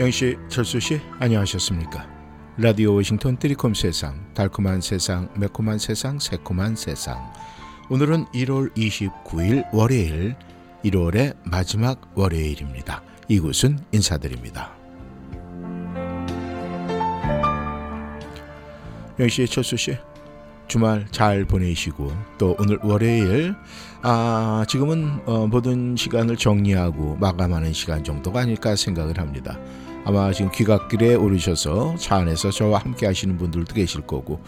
영씨, 철수 씨, 안녕하셨습니까? 라디오 워싱턴 트리콤 세상, 달콤한 세상, 매콤한 세상, 새콤한 세상. 오늘은 1월 29일 월요일, 1월의 마지막 월요일입니다. 이곳은 인사드립니다. 영씨, 철수 씨, 주말 잘 보내시고 또 오늘 월요일 아 지금은 어, 모든 시간을 정리하고 마감하는 시간 정도가 아닐까 생각을 합니다. 아마 지금 귀갓길에 오르셔서 차 안에서 저와 함께 하시는 분들도 계실 거고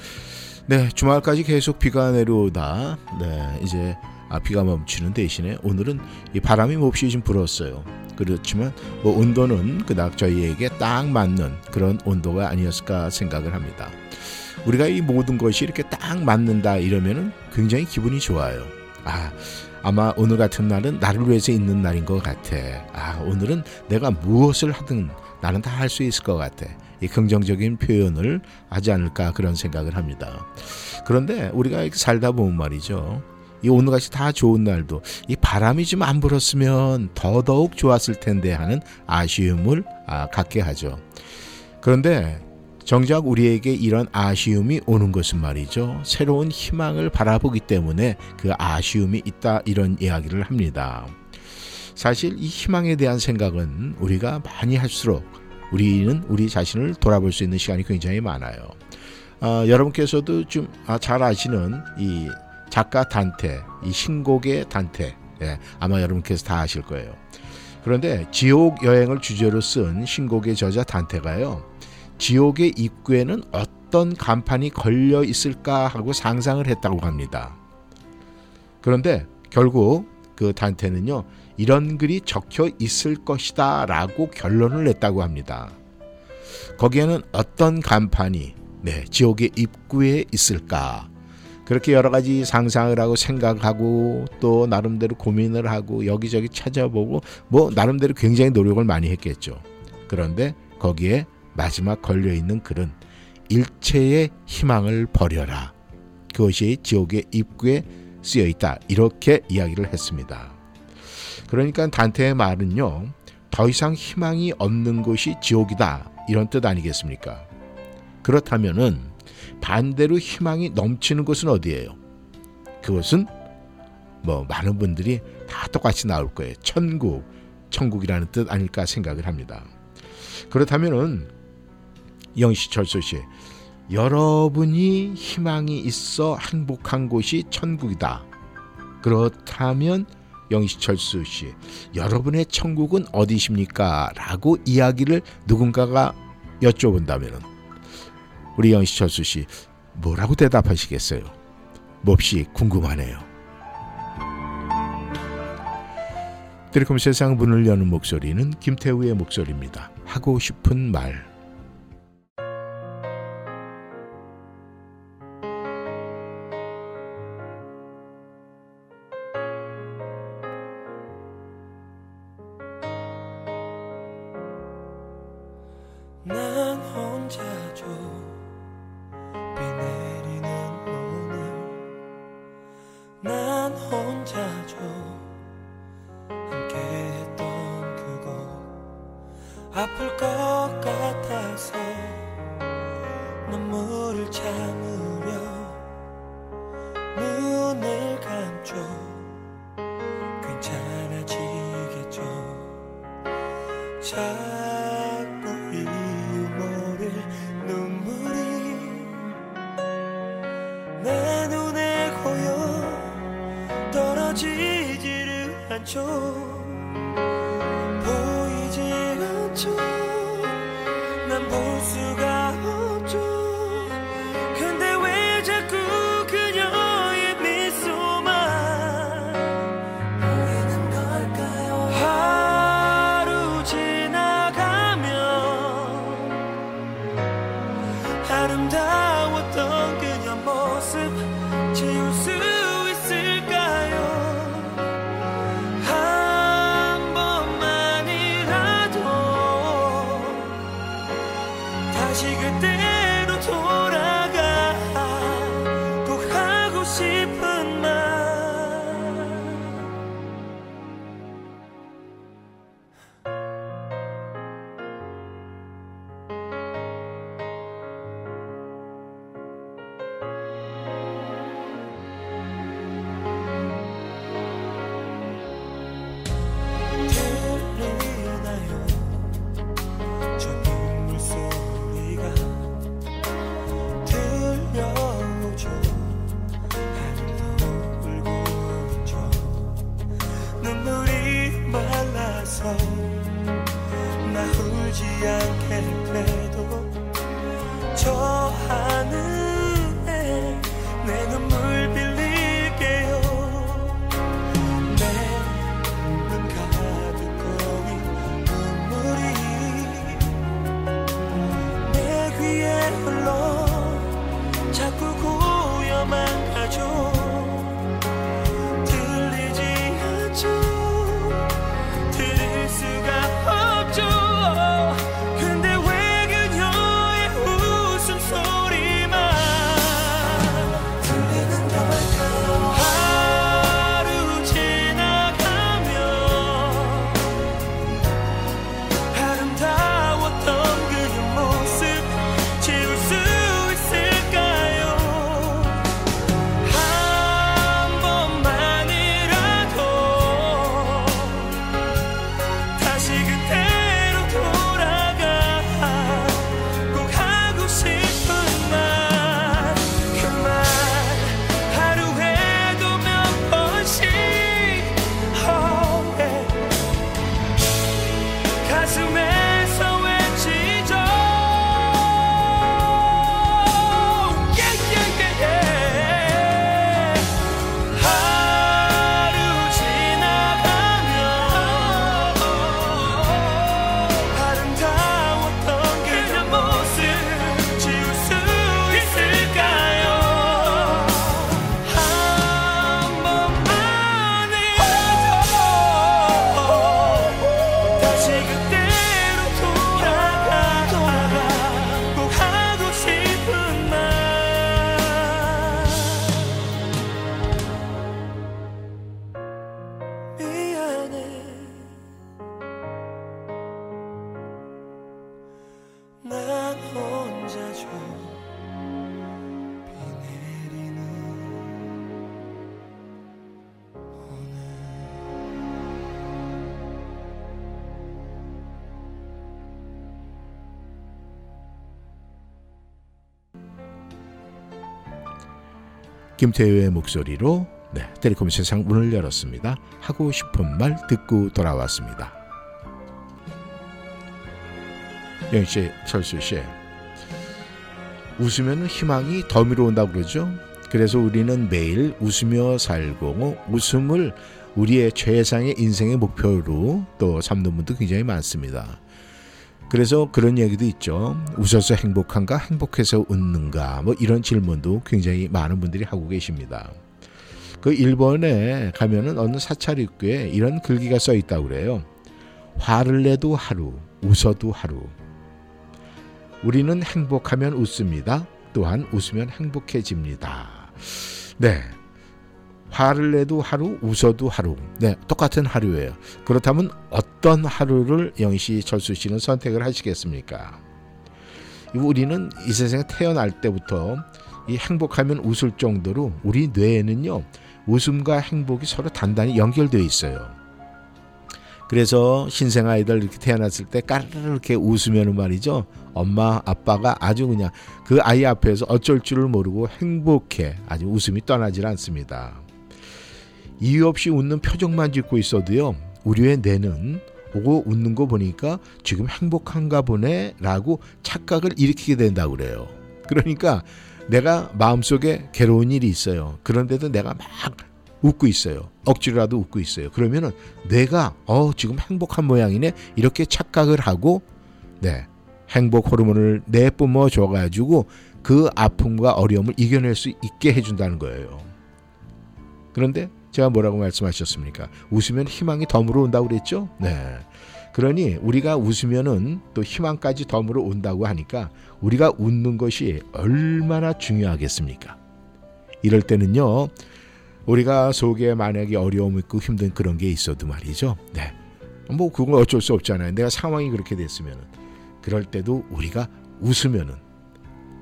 네 주말까지 계속 비가 내려오다 네 이제 아, 비가 멈추는 대신에 오늘은 이 바람이 몹시 좀 불었어요. 그렇지만 뭐 온도는 그닥 저희에게 딱 맞는 그런 온도가 아니었을까 생각을 합니다. 우리가 이 모든 것이 이렇게 딱 맞는다 이러면은 굉장히 기분이 좋아요. 아, 아마 오늘 같은 날은 나를 위해서 있는 날인 것 같아. 아, 오늘은 내가 무엇을 하든 나는 다 할 수 있을 것 같아. 이 긍정적인 표현을 하지 않을까 그런 생각을 합니다. 그런데 우리가 살다 보면 말이죠. 이 오늘같이 다 좋은 날도 이 바람이 좀 안 불었으면 더더욱 좋았을 텐데 하는 아쉬움을 아, 갖게 하죠. 그런데 정작 우리에게 이런 아쉬움이 오는 것은 말이죠. 새로운 희망을 바라보기 때문에 그 아쉬움이 있다 이런 이야기를 합니다. 사실 이 희망에 대한 생각은 우리가 많이 할수록 우리는 우리 자신을 돌아볼 수 있는 시간이 굉장히 많아요. 어, 여러분께서도 좀잘 아, 아시는 이 작가 단테, 이 신곡의 단테, 예, 아마 여러분께서 다 아실 거예요. 그런데 지옥 여행을 주제로 쓴 신곡의 저자 단테가요. 지옥의 입구에는 어떤 간판이 걸려 있을까 하고 상상을 했다고 합니다. 그런데 결국 그 단테는요, 이런 글이 적혀 있을 것이다 라고 결론을 냈다고 합니다. 거기에는 어떤 간판이 네, 지옥의 입구에 있을까? 그렇게 여러 가지 상상을 하고 생각하고 또 나름대로 고민을 하고 여기저기 찾아보고 뭐 나름대로 굉장히 노력을 많이 했겠죠. 그런데 거기에 마지막 걸려 있는 글은 일체의 희망을 버려라. 그것이 지옥의 입구에 쓰여 있다. 이렇게 이야기를 했습니다. 그러니까 단테의 말은요. 더 이상 희망이 없는 곳이 지옥이다. 이런 뜻 아니겠습니까? 그렇다면은 반대로 희망이 넘치는 곳은 어디예요? 그것은 뭐 많은 분들이 다 똑같이 나올 거예요. 천국, 천국이라는 뜻 아닐까 생각을 합니다. 그렇다면은 영시철수 씨. 여러분이 희망이 있어 행복한 곳이 천국이다. 그렇다면 영시철수 씨, 여러분의 천국은 어디십니까? 라고 이야기를 누군가가 여쭤본다면 우리 영시철수 씨 뭐라고 대답하시겠어요? 몹시 궁금하네요. 드리콤 세상 문을 여는 목소리는 김태우의 목소리입니다. 하고 싶은 말. 김태우의 목소리로 네, 텔레콤 세상 문을 열었습니다. 하고 싶은 말 듣고 돌아왔습니다. 영희 씨, 철수 씨, 웃으면 희망이 덤으로 온다고 그러죠. 그래서 우리는 매일 웃으며 살고 웃음을 우리의 최상의 인생의 목표로 또 삼는 분도 굉장히 많습니다. 그래서 그런 얘기도 있죠. 웃어서 행복한가, 행복해서 웃는가, 뭐 이런 질문도 굉장히 많은 분들이 하고 계십니다. 그 일본에 가면은 어느 사찰 입구에 이런 글귀가 써 있다고 그래요. 화를 내도 하루, 웃어도 하루. 우리는 행복하면 웃습니다. 또한 웃으면 행복해집니다. 네. 화를 내도 하루, 웃어도 하루. 네, 똑같은 하루예요. 그렇다면 어떤 하루를 영희 씨, 철수 씨는 선택을 하시겠습니까? 우리는 이 세상에 태어날 때부터 이 행복하면 웃을 정도로 우리 뇌에는요 웃음과 행복이 서로 단단히 연결되어 있어요. 그래서 신생 아이들 이렇게 태어났을 때 까르르 이렇게 웃으면 말이죠. 엄마 아빠가 아주 그냥 그 아이 앞에서 어쩔 줄을 모르고 행복해 아주 웃음이 떠나질 않습니다. 이유 없이 웃는 표정만 짓고 있어도요. 우리의 뇌는 오고 웃는 거 보니까 지금 행복한가 보네라고 착각을 일으키게 된다고 그래요. 그러니까 내가 마음속에 괴로운 일이 있어요. 그런데도 내가 막 웃고 있어요. 억지로라도 웃고 있어요. 그러면은 내가 어 지금 행복한 모양이네 이렇게 착각을 하고 네 행복 호르몬을 내뿜어 줘가지고 그 아픔과 어려움을 이겨낼 수 있게 해준다는 거예요. 그런데 제가 뭐라고 말씀하셨습니까? 웃으면 희망이 덤으로 온다고 그랬죠? 네. 그러니 우리가 웃으면은 또 희망까지 덤으로 온다고 하니까 우리가 웃는 것이 얼마나 중요하겠습니까? 이럴 때는요. 우리가 속에 만약에 어려움 있고 힘든 그런 게 있어도 말이죠. 네. 뭐 그건 어쩔 수 없잖아요. 내가 상황이 그렇게 됐으면은 그럴 때도 우리가 웃으면은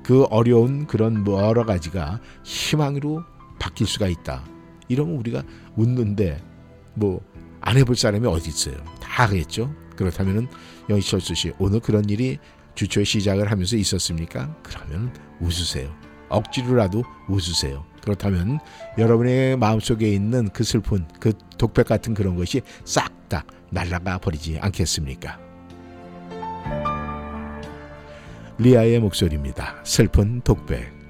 그 어려운 그런 뭐 여러 가지가 희망으로 바뀔 수가 있다. 이러면 우리가 웃는데 뭐 안 해볼 사람이 어디 있어요? 다 하겠죠. 그렇다면은 영희철수 씨 오늘 그런 일이 주초 시작을 하면서 있었습니까? 그러면 웃으세요. 억지로라도 웃으세요. 그렇다면 여러분의 마음속에 있는 그 슬픈 그 독백 같은 그런 것이 싹 다 날아가 버리지 않겠습니까? 리아의 목소리입니다. 슬픈 독백.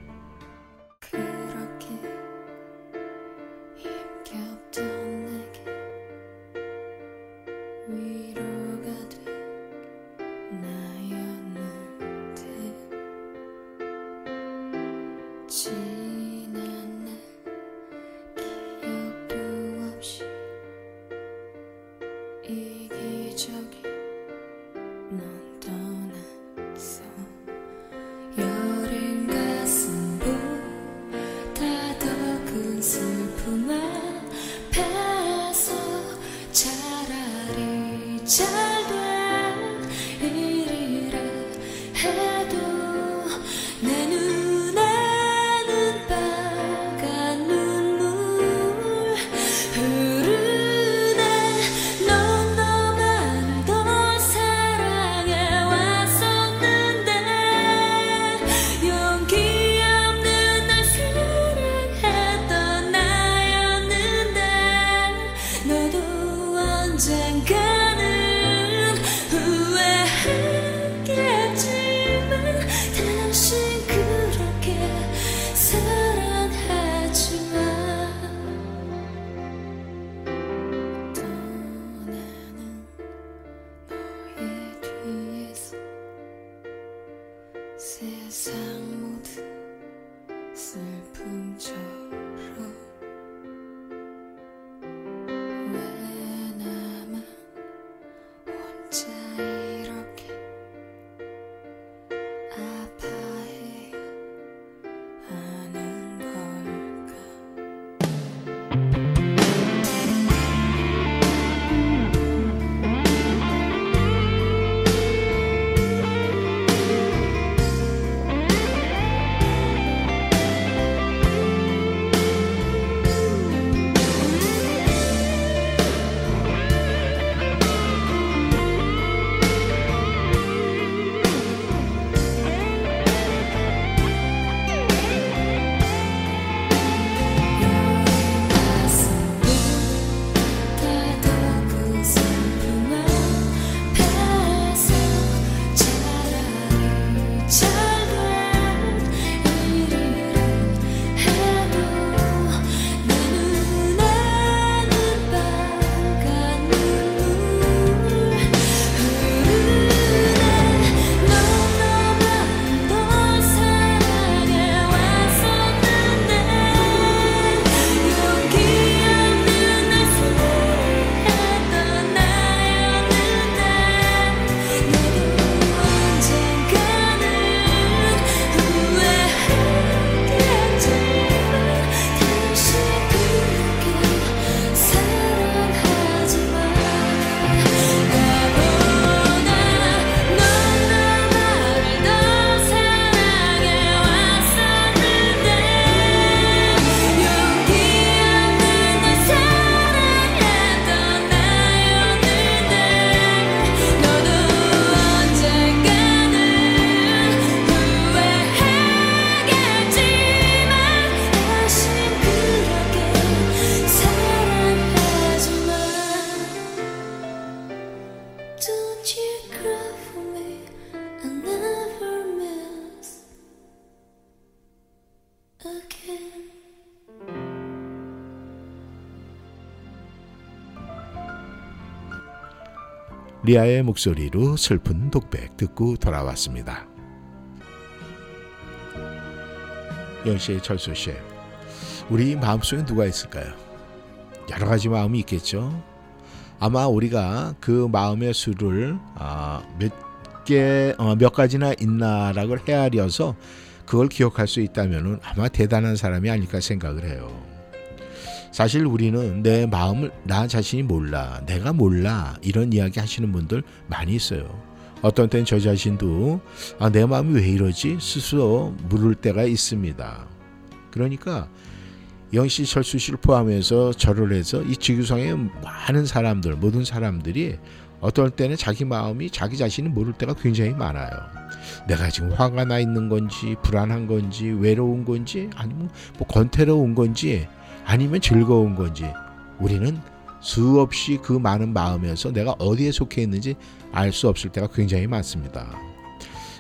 리아의 목소리로 슬픈 독백 듣고 돌아왔습니다. 영씨, 철수 씨, 우리 마음속에 누가 있을까요? 여러 가지 마음이 있겠죠. 아마 우리가 그 마음의 수를 아, 몇 개 어, 몇 가지나 있나라고 헤아려서 그걸 기억할 수 있다면 아마 대단한 사람이 아닐까 생각을 해요. 사실 우리는 내 마음을 나 자신이 몰라, 내가 몰라 이런 이야기 하시는 분들 많이 있어요. 어떤 땐저 자신도 아, 내 마음이 왜 이러지 스스로 물을 때가 있습니다. 그러니까 영씨 철수 씨를 포함해서 절을 해서 이 지구상의 많은 사람들 모든 사람들이 어떨 때는 자기 마음이 자기 자신이 모를 때가 굉장히 많아요. 내가 지금 화가 나 있는 건지 불안한 건지 외로운 건지 아니면 뭐 권태로운 건지 아니면 즐거운 건지 우리는 수없이 그 많은 마음에서 내가 어디에 속해 있는지 알 수 없을 때가 굉장히 많습니다.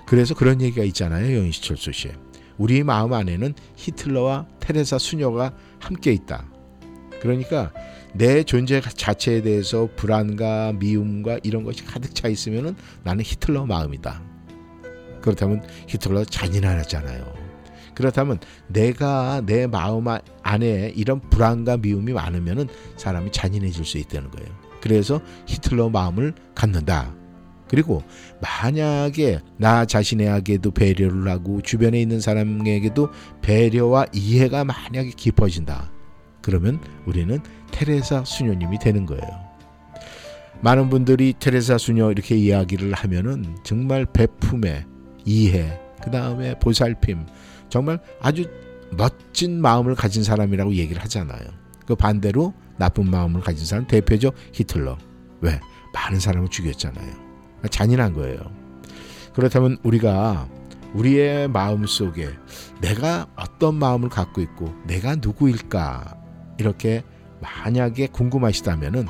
그래서 그런 얘기가 있잖아요, 영희철수 씨. 우리 마음 안에는 히틀러와 테레사 수녀가 함께 있다. 그러니까 내 존재 자체에 대해서 불안과 미움과 이런 것이 가득 차 있으면 나는 히틀러 마음이다. 그렇다면 히틀러 잔인하잖아요. 그렇다면 내가 내 마음 안에 이런 불안과 미움이 많으면 사람이 잔인해질 수 있다는 거예요. 그래서 히틀러 마음을 갖는다. 그리고 만약에 나 자신에게도 배려를 하고 주변에 있는 사람에게도 배려와 이해가 만약에 깊어진다. 그러면 우리는 테레사 수녀님이 되는 거예요. 많은 분들이 테레사 수녀 이렇게 이야기를 하면은 정말 베품에 이해, 그 다음에 보살핌, 정말 아주 멋진 마음을 가진 사람이라고 얘기를 하잖아요. 그 반대로 나쁜 마음을 가진 사람 대표적 히틀러. 왜? 많은 사람을 죽였잖아요. 잔인한 거예요. 그렇다면 우리가 우리의 마음 속에 내가 어떤 마음을 갖고 있고 내가 누구일까 이렇게 만약에 궁금하시다면은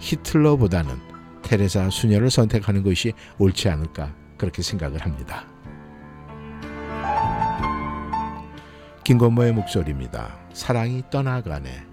히틀러보다는 테레사 수녀를 선택하는 것이 옳지 않을까 그렇게 생각을 합니다. 김건모의 목소리입니다. 사랑이 떠나가네.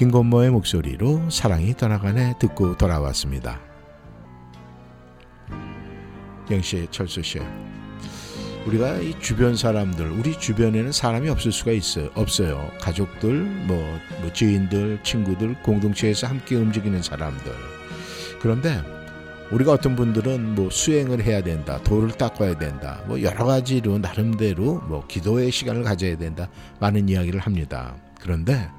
김건모의 목소리로 사랑이 떠나가네 듣고 돌아왔습니다. 영씨, 철수 씨. 우리가 이 주변 사람들, 우리 주변에는 사람이 없을 수가 있어요. 없어요. 가족들, 뭐, 뭐 지인들, 친구들, 공동체에서 함께 움직이는 사람들. 그런데 우리가 어떤 분들은 뭐 수행을 해야 된다, 돌을 닦아야 된다, 뭐 여러 가지로 나름대로 뭐 기도의 시간을 가져야 된다, 많은 이야기를 합니다. 그런데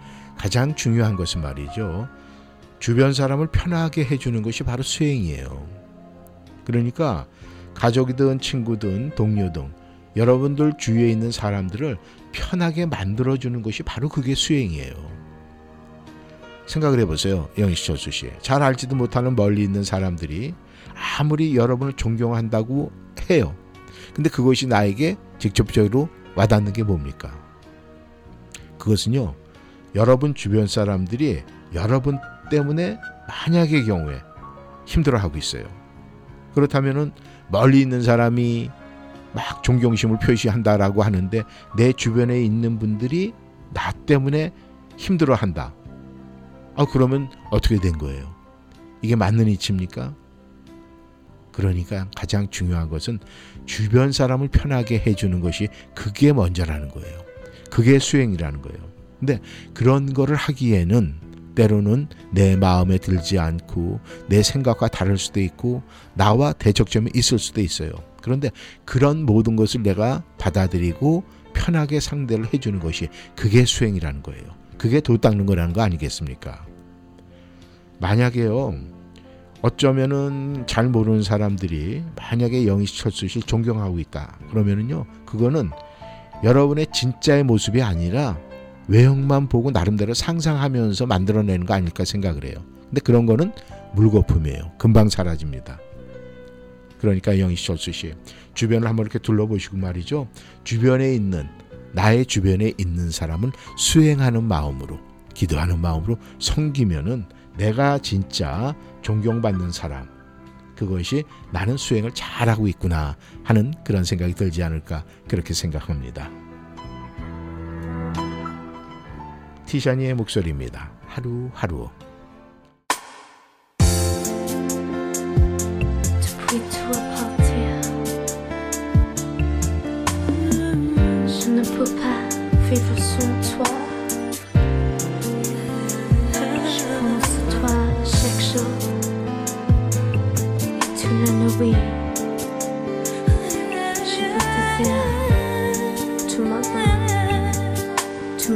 가장 중요한 것은 말이죠. 주변 사람을 편하게 해주는 것이 바로 수행이에요. 그러니까 가족이든 친구든 동료든 여러분들 주위에 있는 사람들을 편하게 만들어주는 것이 바로 그게 수행이에요. 생각을 해보세요. 영희철수 씨. 잘 알지도 못하는 멀리 있는 사람들이 아무리 여러분을 존경한다고 해요. 근데 그것이 나에게 직접적으로 와닿는 게 뭡니까? 그것은요. 여러분 주변 사람들이 여러분 때문에 만약의 경우에 힘들어하고 있어요. 그렇다면은 멀리 있는 사람이 막 존경심을 표시한다라고 하는데 내 주변에 있는 분들이 나 때문에 힘들어한다. 아 그러면 어떻게 된 거예요? 이게 맞는 이치입니까? 그러니까 가장 중요한 것은 주변 사람을 편하게 해주는 것이 그게 먼저라는 거예요. 그게 수행이라는 거예요. 근데 그런 거를 하기에는 때로는 내 마음에 들지 않고 내 생각과 다를 수도 있고 나와 대척점이 있을 수도 있어요. 그런데 그런 모든 것을 내가 받아들이고 편하게 상대를 해주는 것이 그게 수행이라는 거예요. 그게 돌 닦는 거라는 거 아니겠습니까? 만약에요. 어쩌면은 잘 모르는 사람들이 만약에 영희철수 씨를 존경하고 있다. 그러면은요. 그거는 여러분의 진짜의 모습이 아니라 외형만 보고 나름대로 상상하면서 만들어내는 거 아닐까 생각을 해요. 근데 그런 거는 물거품이에요. 금방 사라집니다. 그러니까 영희철수 씨 주변을 한번 이렇게 둘러보시고 말이죠. 주변에 있는 나의 주변에 있는 사람을 수행하는 마음으로 기도하는 마음으로 섬기면은 내가 진짜 존경받는 사람 그것이 나는 수행을 잘하고 있구나 하는 그런 생각이 들지 않을까 그렇게 생각합니다. 티샤니의 목소리입니다. 하루하루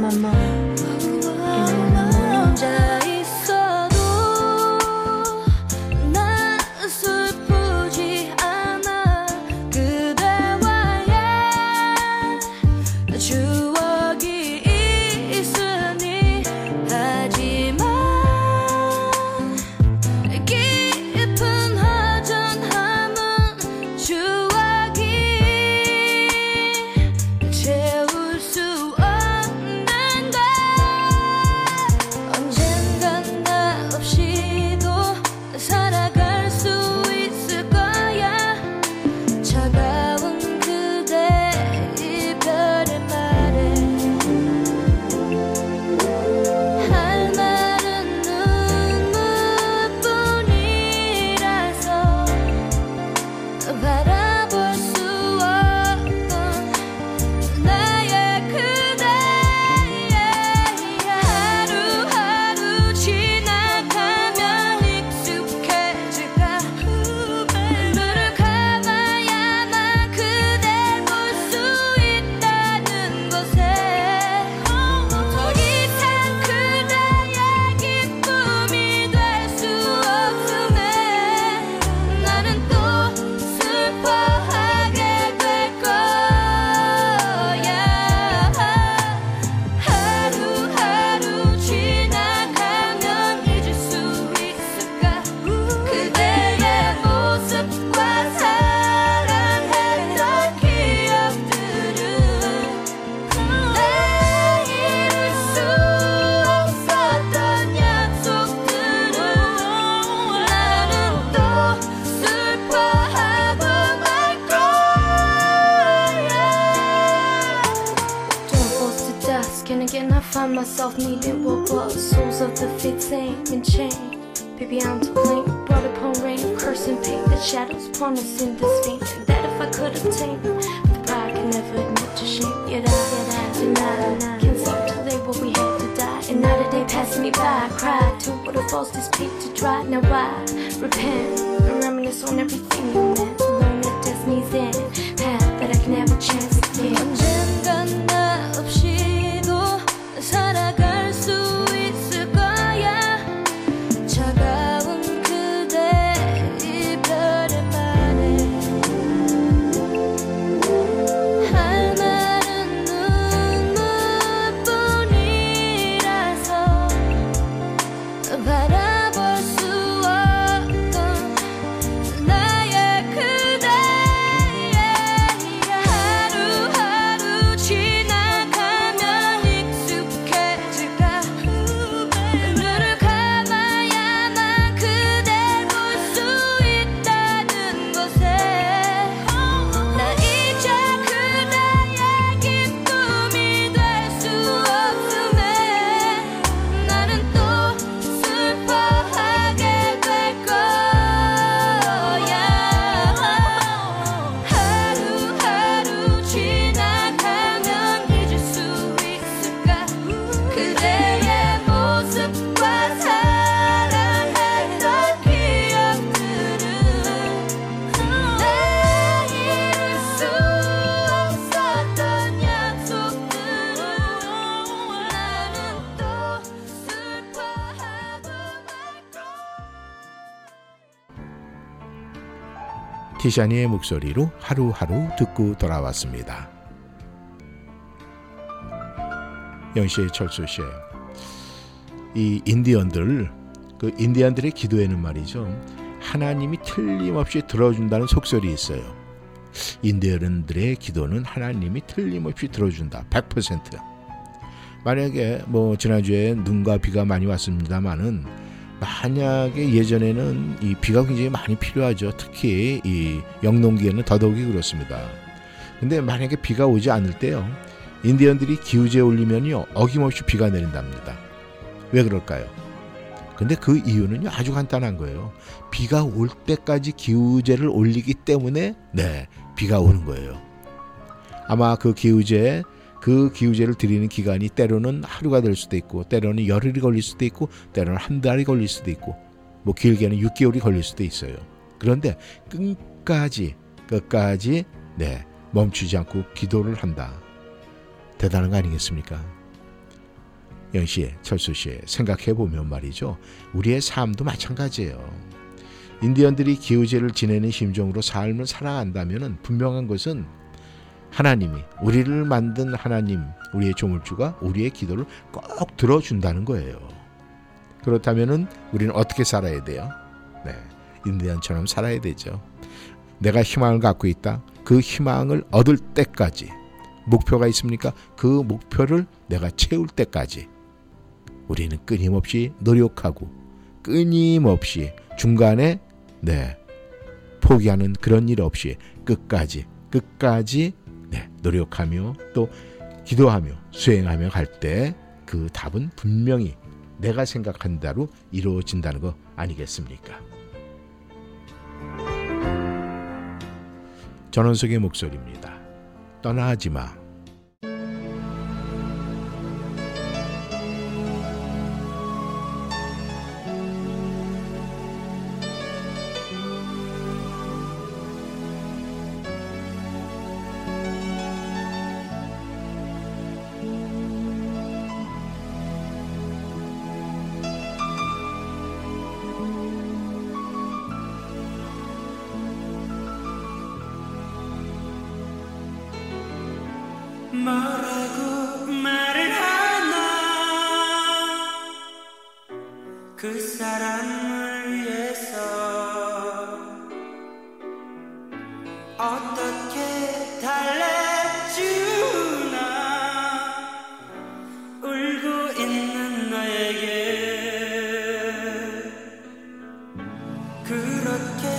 maman Repent 티샤니의 목소리로 하루하루 듣고 돌아왔습니다. 영시의 철수 씨, 이 인디언들, 그 인디언들의 기도에는 말이죠. 하나님이 틀림없이 들어준다는 속설이 있어요. 인디언들의 기도는 하나님이 틀림없이 들어준다. 100%. 만약에 뭐 지난주에 눈과 비가 많이 왔습니다만은 만약에 예전에는 이 비가 굉장히 많이 필요하죠. 특히 이 영농기에는 더더욱이 그렇습니다. 근데 만약에 비가 오지 않을 때요. 인디언들이 기우제 올리면요. 어김없이 비가 내린답니다. 왜 그럴까요? 근데 그 이유는요. 아주 간단한 거예요. 비가 올 때까지 기우제를 올리기 때문에 네, 비가 오는 거예요. 아마 그 기우제 그 기우제를 드리는 기간이 때로는 하루가 될 수도 있고 때로는 열흘이 걸릴 수도 있고 때로는 한 달이 걸릴 수도 있고 뭐 길게는 6개월이 걸릴 수도 있어요. 그런데 끝까지 끝까지 네 멈추지 않고 기도를 한다. 대단한 거 아니겠습니까? 영 씨, 철수 씨 생각해 보면 말이죠. 우리의 삶도 마찬가지예요. 인디언들이 기우제를 지내는 심정으로 삶을 살아간다면 분명한 것은 하나님이 우리를 만든 하나님, 우리의 조물주가 우리의 기도를 꼭 들어준다는 거예요. 그렇다면은 우리는 어떻게 살아야 돼요? 네, 인디언처럼 살아야 되죠. 내가 희망을 갖고 있다. 그 희망을 얻을 때까지 목표가 있습니까? 그 목표를 내가 채울 때까지 우리는 끊임없이 노력하고 끊임없이 중간에 네 포기하는 그런 일 없이 끝까지 끝까지 네, 노력하며 또 기도하며 수행하며 갈 때 그 답은 분명히 내가 생각한 대로 이루어진다는 거 아니겠습니까? 전원석의 목소리입니다. 떠나지 마. 그렇게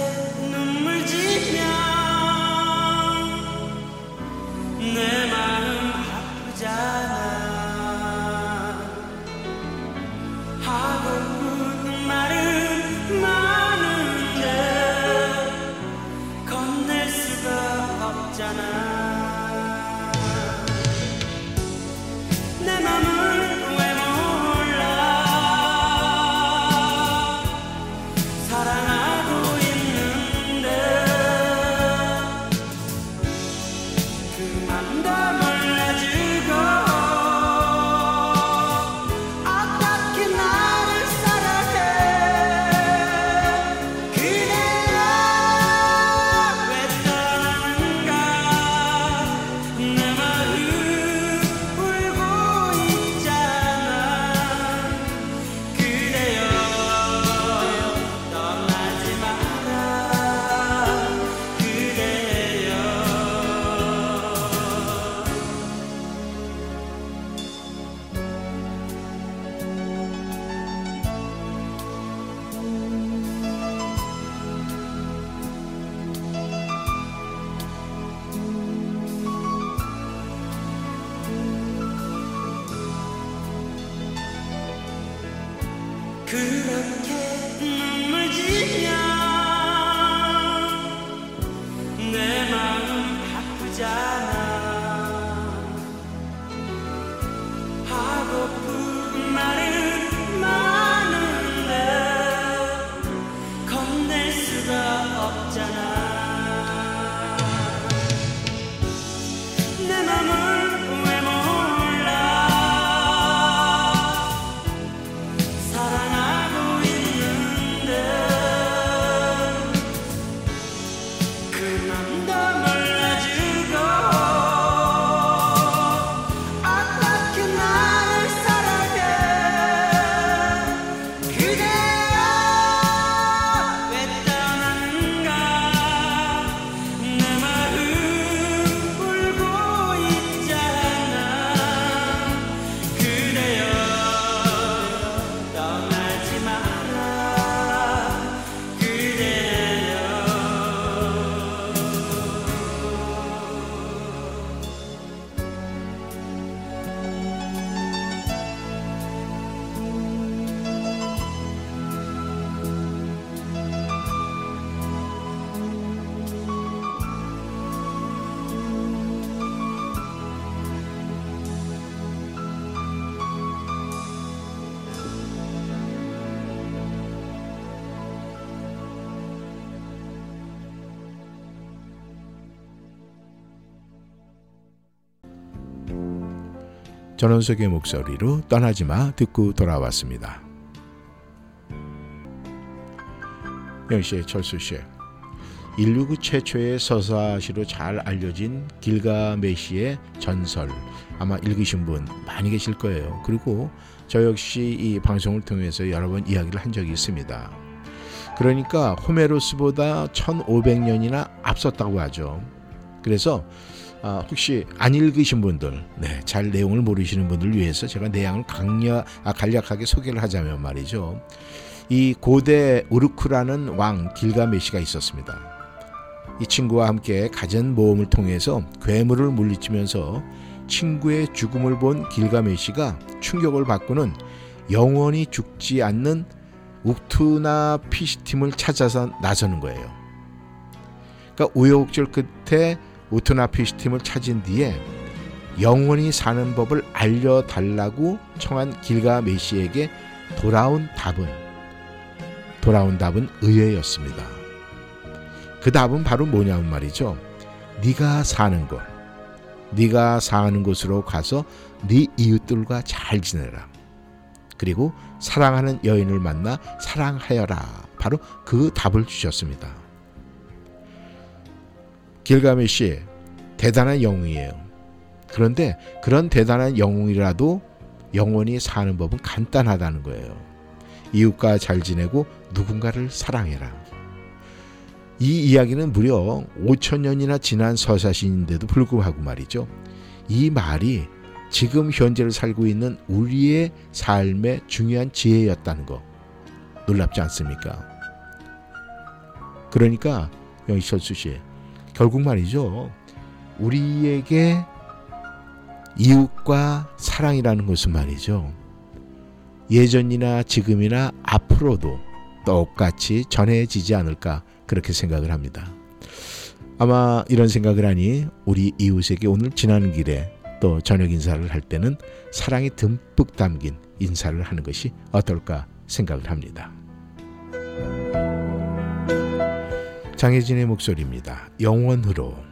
수가 없잖아 전원석의 목소리로 떠나지 마 듣고 돌아왔습니다. 영씨, 철수 씨. 인류 그 최초의 서사시로 잘 알려진 길가메시의 전설 아마 읽으신 분 많이 계실 거예요. 그리고 저 역시 이 방송을 통해서 여러 번 이야기를 한 적이 있습니다. 그러니까 호메로스보다 1500년이나 앞섰다고 하죠. 그래서 아, 혹시 안 읽으신 분들, 네, 잘 내용을 모르시는 분들을 위해서 제가 내용을 강력, 아, 간략하게 소개를 하자면 말이죠. 이 고대 우르크라는 왕 길가메시가 있었습니다. 이 친구와 함께 갖은 모험을 통해서 괴물을 물리치면서 친구의 죽음을 본 길가메시가 충격을 받고는 영원히 죽지 않는 욱투나 피시팀을 찾아서 나서는 거예요. 그러니까 우여곡절 끝에 우투나 피시 팀을 찾은 뒤에 영원히 사는 법을 알려달라고 청한 길가메시에게 돌아온 답은 돌아온 답은 의외였습니다. 그 답은 바로 뭐냐면 말이죠. 네가 사는 곳, 네가 사는 곳으로 가서 네 이웃들과 잘 지내라. 그리고 사랑하는 여인을 만나 사랑하여라. 바로 그 답을 주셨습니다. 길가메시 대단한 영웅이에요. 그런데 그런 대단한 영웅이라도 영원히 사는 법은 간단하다는 거예요. 이웃과 잘 지내고 누군가를 사랑해라. 이 이야기는 무려 5천 년이나 지난 서사신인데도 불구하고 말이죠. 이 말이 지금 현재를 살고 있는 우리의 삶의 중요한 지혜였다는 거 놀랍지 않습니까? 그러니까 영희 철수 씨 결국 말이죠. 우리에게 이웃과 사랑이라는 것은 말이죠. 예전이나 지금이나 앞으로도 똑같이 전해지지 않을까 그렇게 생각을 합니다. 아마 이런 생각을 하니 우리 이웃에게 오늘 지나는 길에 또 저녁 인사를 할 때는 사랑이 듬뿍 담긴 인사를 하는 것이 어떨까 생각을 합니다. 장혜진의 목소리입니다. 영원으로.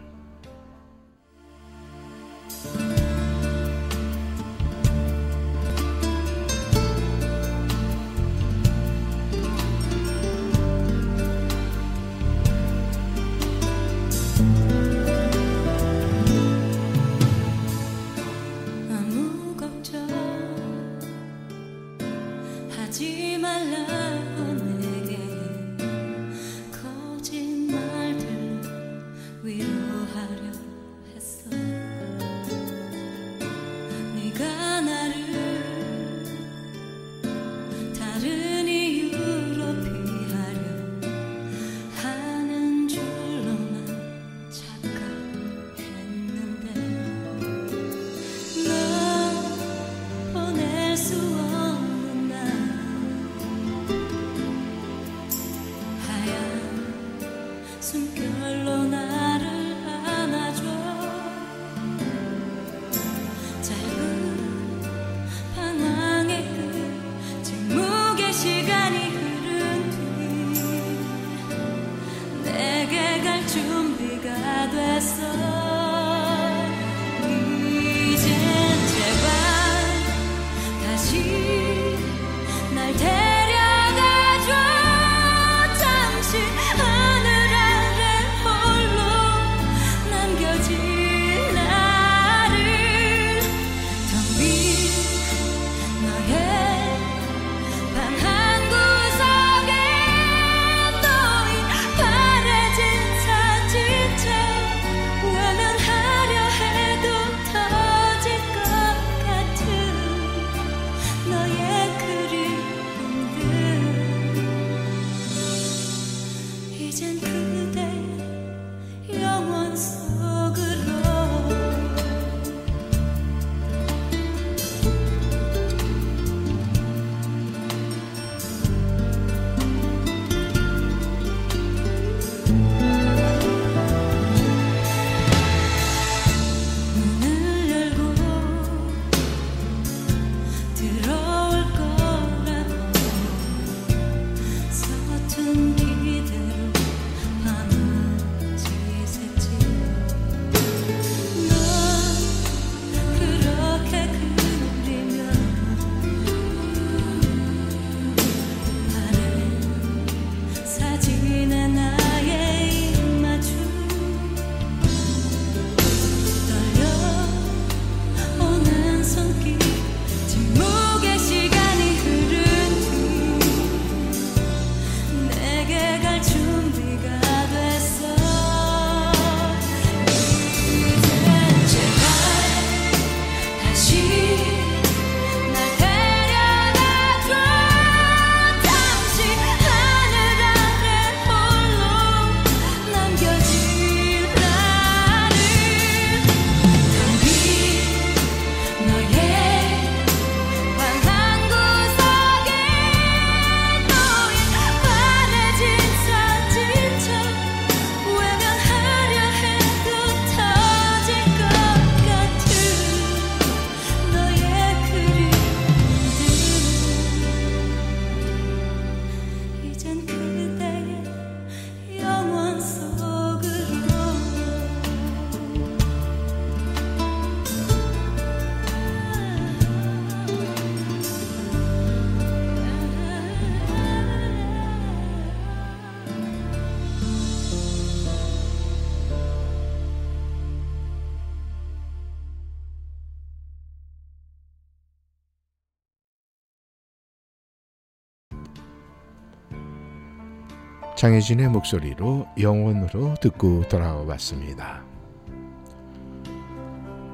장혜진의 목소리로 영혼으로 듣고 돌아와 봤습니다.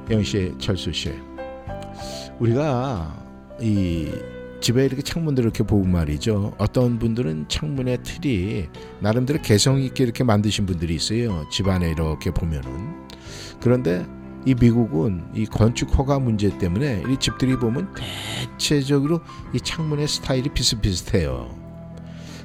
영희씨, 철수씨, 우리가 이 집에 이렇게 창문들을 이렇게 보면 말이죠. 어떤 분들은 창문의 틀이 나름대로 개성 있게 이렇게 만드신 분들이 있어요. 집안에 이렇게 보면은. 그런데 이 미국은 이 건축 허가 문제 때문에 이 집들이 보면 대체적으로 이 창문의 스타일이 비슷비슷해요.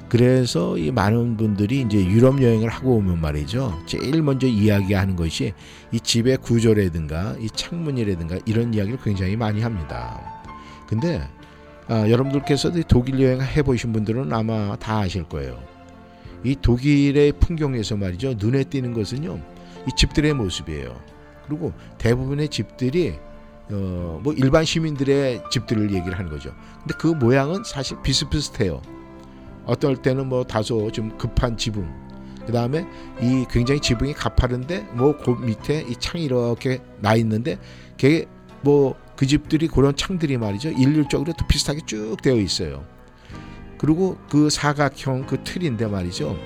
그래서 이 많은 분들이 이제 유럽 여행을 하고 오면 말이죠. 제일 먼저 이야기하는 것이 이 집의 구조라든가 이 창문이라든가 이런 이야기를 굉장히 많이 합니다. 근데 아, 여러분들께서도 독일 여행 해보신 분들은 아마 다 아실 거예요. 이 독일의 풍경에서 말이죠. 눈에 띄는 것은요. 이 집들의 모습이에요. 그리고 대부분의 집들이 어, 뭐 일반 시민들의 집들을 얘기를 하는 거죠. 근데 그 모양은 사실 비슷비슷해요. 어떨 때는 뭐 다소 좀 급한 지붕. 그 다음에 이 굉장히 지붕이 가파른데 뭐 그 밑에 이 창이 이렇게 나 있는데 그게 뭐 그 집들이 그런 창들이 말이죠. 일률적으로 또 비슷하게 쭉 되어 있어요. 그리고 그 사각형 그 틀인데 말이죠.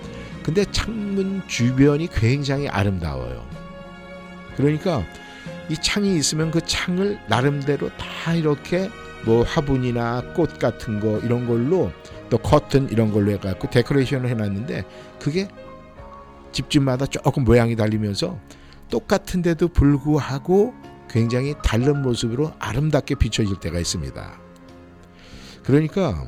근데 창문 주변이 굉장히 아름다워요. 그러니까 이 창이 있으면 그 창을 나름대로 다 이렇게 뭐 화분이나 꽃 같은 거 이런 걸로 또 커튼 이런 걸로 해갖고 데코레이션을 해놨는데 그게 집집마다 조금 모양이 달리면서 똑같은데도 불구하고 굉장히 다른 모습으로 아름답게 비춰질 때가 있습니다. 그러니까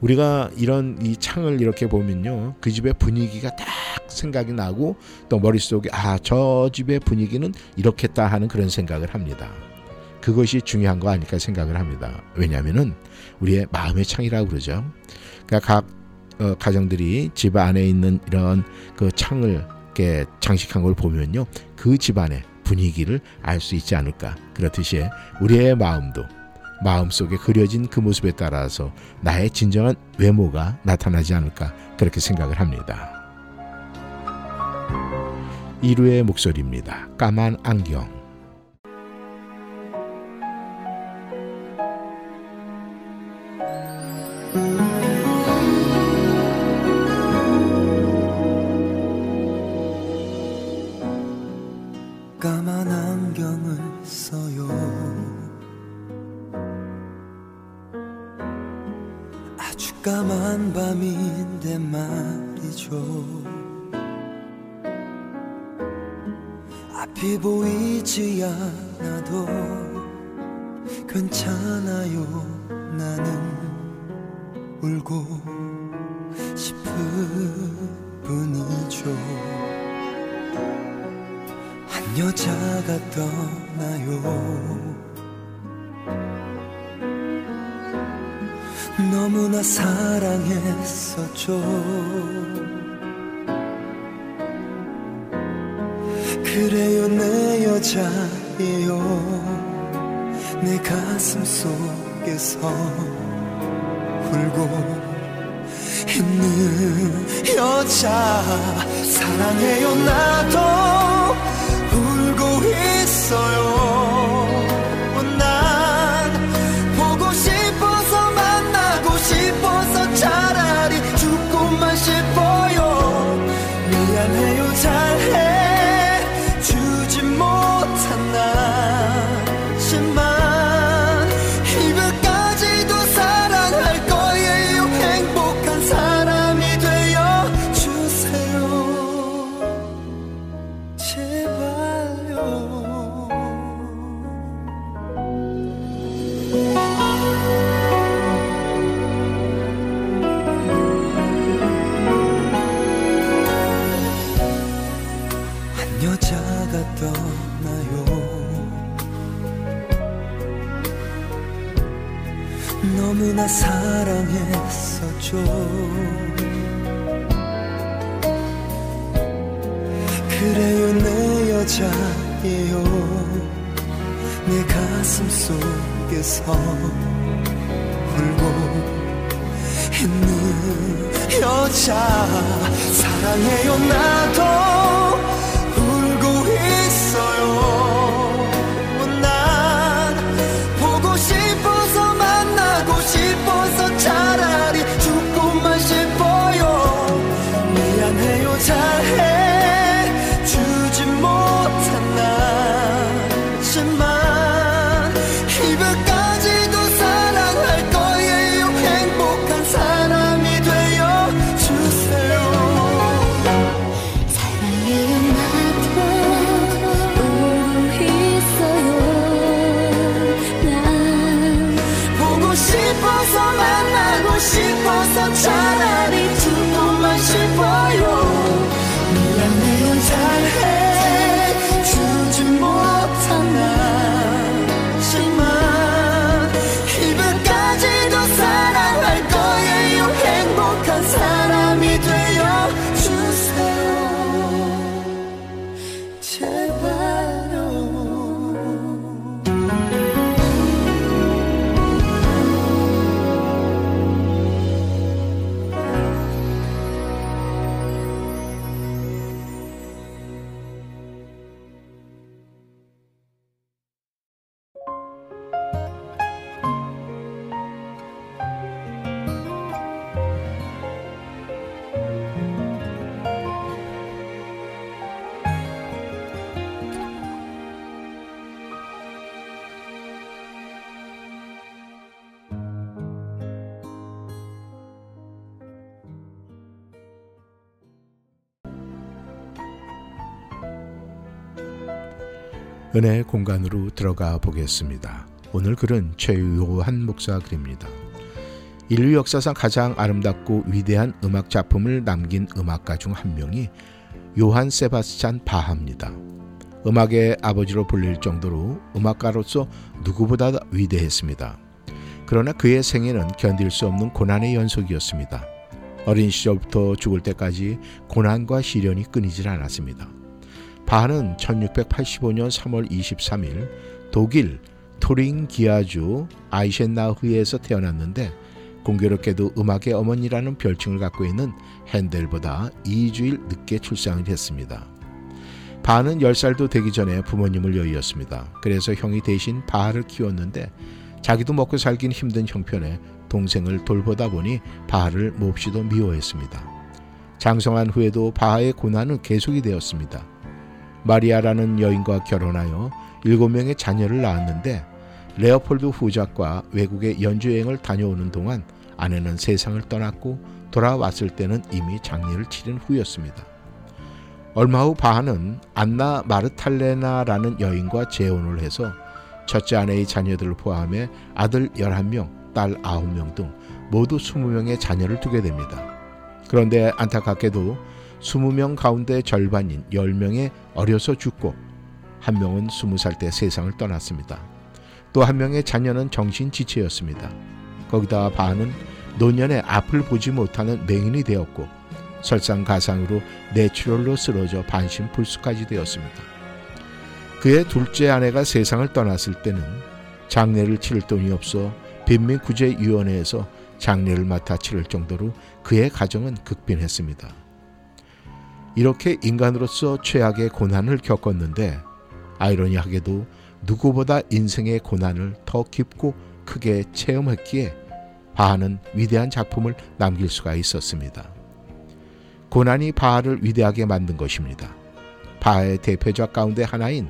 우리가 이런 이 창을 이렇게 보면요 그 집의 분위기가 딱 생각이 나고 또 머릿속에 아 저 집의 분위기는 이렇겠다 하는 그런 생각을 합니다. 그것이 중요한 거 아닐까 생각을 합니다. 왜냐하면은 우리의 마음의 창이라고 그러죠. 그러니까 각 어, 가정들이 집 안에 있는 이런 그 창을 이렇게 장식한 걸 보면요 그 집안의 분위기를 알 수 있지 않을까 그렇듯이 우리의 마음도 마음속에 그려진 그 모습에 따라서 나의 진정한 외모가 나타나지 않을까 그렇게 생각을 합니다. 이루의 목소리입니다. 까만 안경. 나 사랑했었죠 그래요 내 여자예요. 내 가슴 속에서 울고 있는 여자. 사랑해요 나도 은혜의 공간으로 들어가 보겠습니다. 오늘 글은 최요한 목사 글입니다. 인류 역사상 가장 아름답고 위대한 음악 작품을 남긴 음악가 중 한 명이 요한 세바스찬 바하입니다. 음악의 아버지로 불릴 정도로 음악가로서 누구보다 위대했습니다. 그러나 그의 생애는 견딜 수 없는 고난의 연속이었습니다. 어린 시절부터 죽을 때까지 고난과 시련이 끊이질 않았습니다. 바하는 1685년 3월 23일 독일 토링기아주 아이셴나흐에서 태어났는데 공교롭게도 음악의 어머니라는 별칭을 갖고 있는 핸델보다 2주일 늦게 출산을 했습니다. 바하는 10살도 되기 전에 부모님을 여의었습니다. 그래서 형이 대신 바하를 키웠는데 자기도 먹고 살긴 힘든 형편에 동생을 돌보다 보니 바하를 몹시도 미워했습니다. 장성한 후에도 바하의 고난은 계속이 되었습니다. 마리아라는 여인과 결혼하여 7명의 자녀를 낳았는데 레오폴드 후작과 외국의 연주여행을 다녀오는 동안 아내는 세상을 떠났고 돌아왔을 때는 이미 장례를 치른 후였습니다. 얼마 후 바하는 안나 마르탈레나라는 여인과 재혼을 해서 첫째 아내의 자녀들을 포함해 아들 11명, 딸 9명 등 모두 20명의 자녀를 두게 됩니다. 그런데 안타깝게도 20명 가운데 절반인 10명의 어려서 죽고 한 명은 20살 때 세상을 떠났습니다. 또 한 명의 자녀는 정신 지체였습니다. 거기다가 바하는 노년에 앞을 보지 못하는 맹인이 되었고 설상가상으로 뇌출혈로 쓰러져 반신불수까지 되었습니다. 그의 둘째 아내가 세상을 떠났을 때는 장례를 치를 돈이 없어 빈민구제위원회에서 장례를 맡아 치를 정도로 그의 가정은 극빈했습니다. 이렇게 인간으로서 최악의 고난을 겪었는데 아이러니하게도 누구보다 인생의 고난을 더 깊고 크게 체험했기에 바하는 위대한 작품을 남길 수가 있었습니다. 고난이 바하를 위대하게 만든 것입니다. 바하의 대표작 가운데 하나인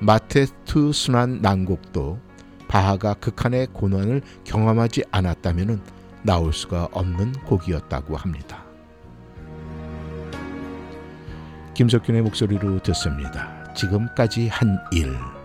마테투 순환 난곡도 바하가 극한의 고난을 경험하지 않았다면 나올 수가 없는 곡이었다고 합니다. 김석균의 목소리로 듣습니다. 지금까지 한 일.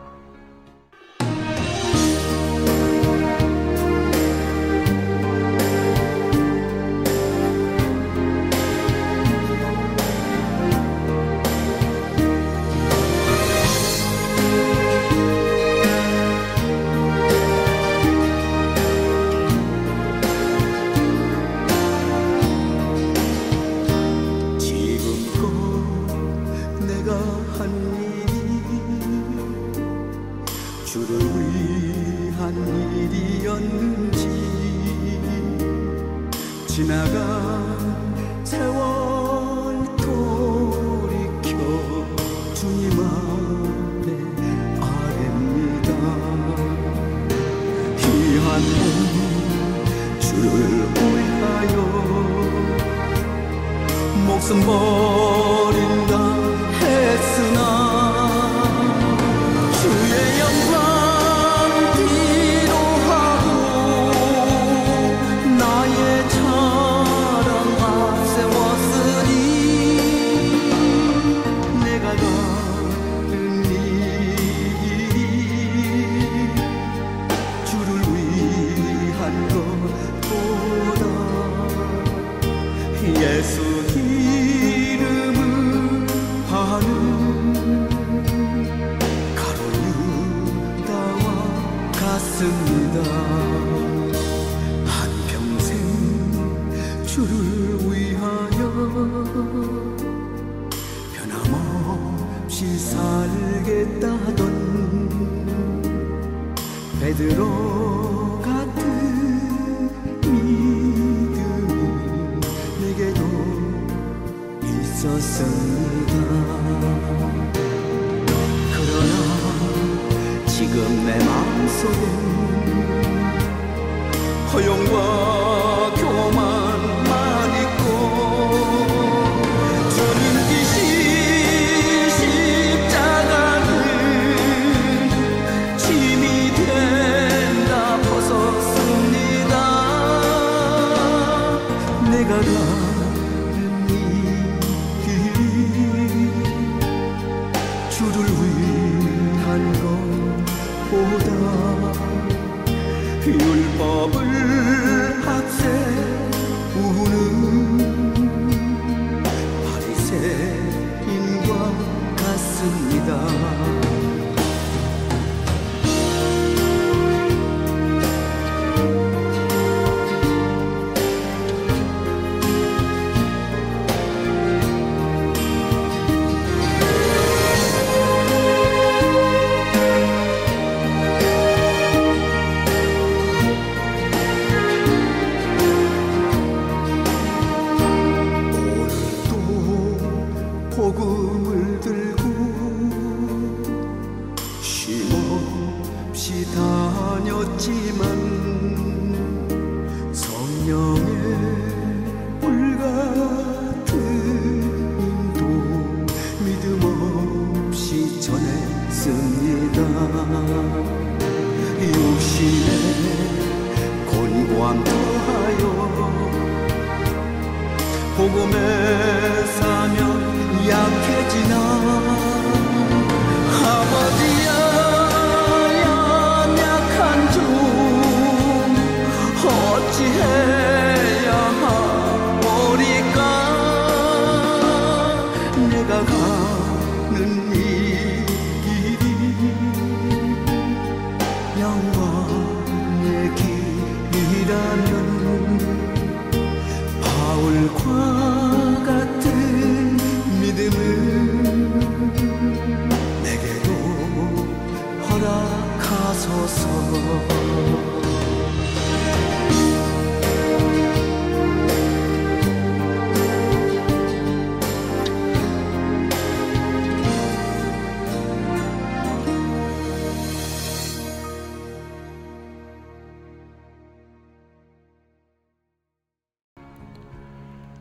지금 내 마음속엔 허용과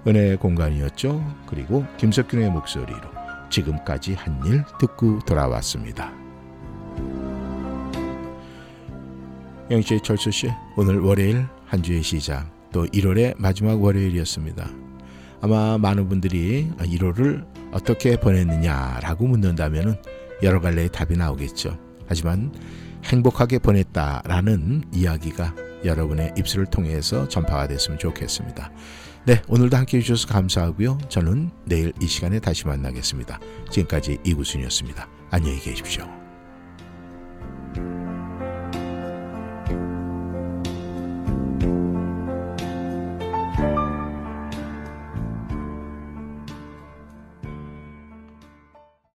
은혜의 공간이었죠. 그리고 김석균의 목소리로 지금까지 한 일 듣고 돌아왔습니다. 영씨 철수 씨, 오늘 월요일 한 주의 시작, 또 1월의 마지막 월요일이었습니다. 아마 많은 분들이 1월을 어떻게 보냈느냐라고 묻는다면 여러 갈래의 답이 나오겠죠. 하지만 행복하게 보냈다라는 이야기가 여러분의 입술을 통해서 전파가 됐으면 좋겠습니다. 네, 오늘도 함께 해주셔서 감사하고요. 저는 내일 이 시간에 다시 만나겠습니다. 지금까지 이구순이었습니다. 안녕히 계십시오.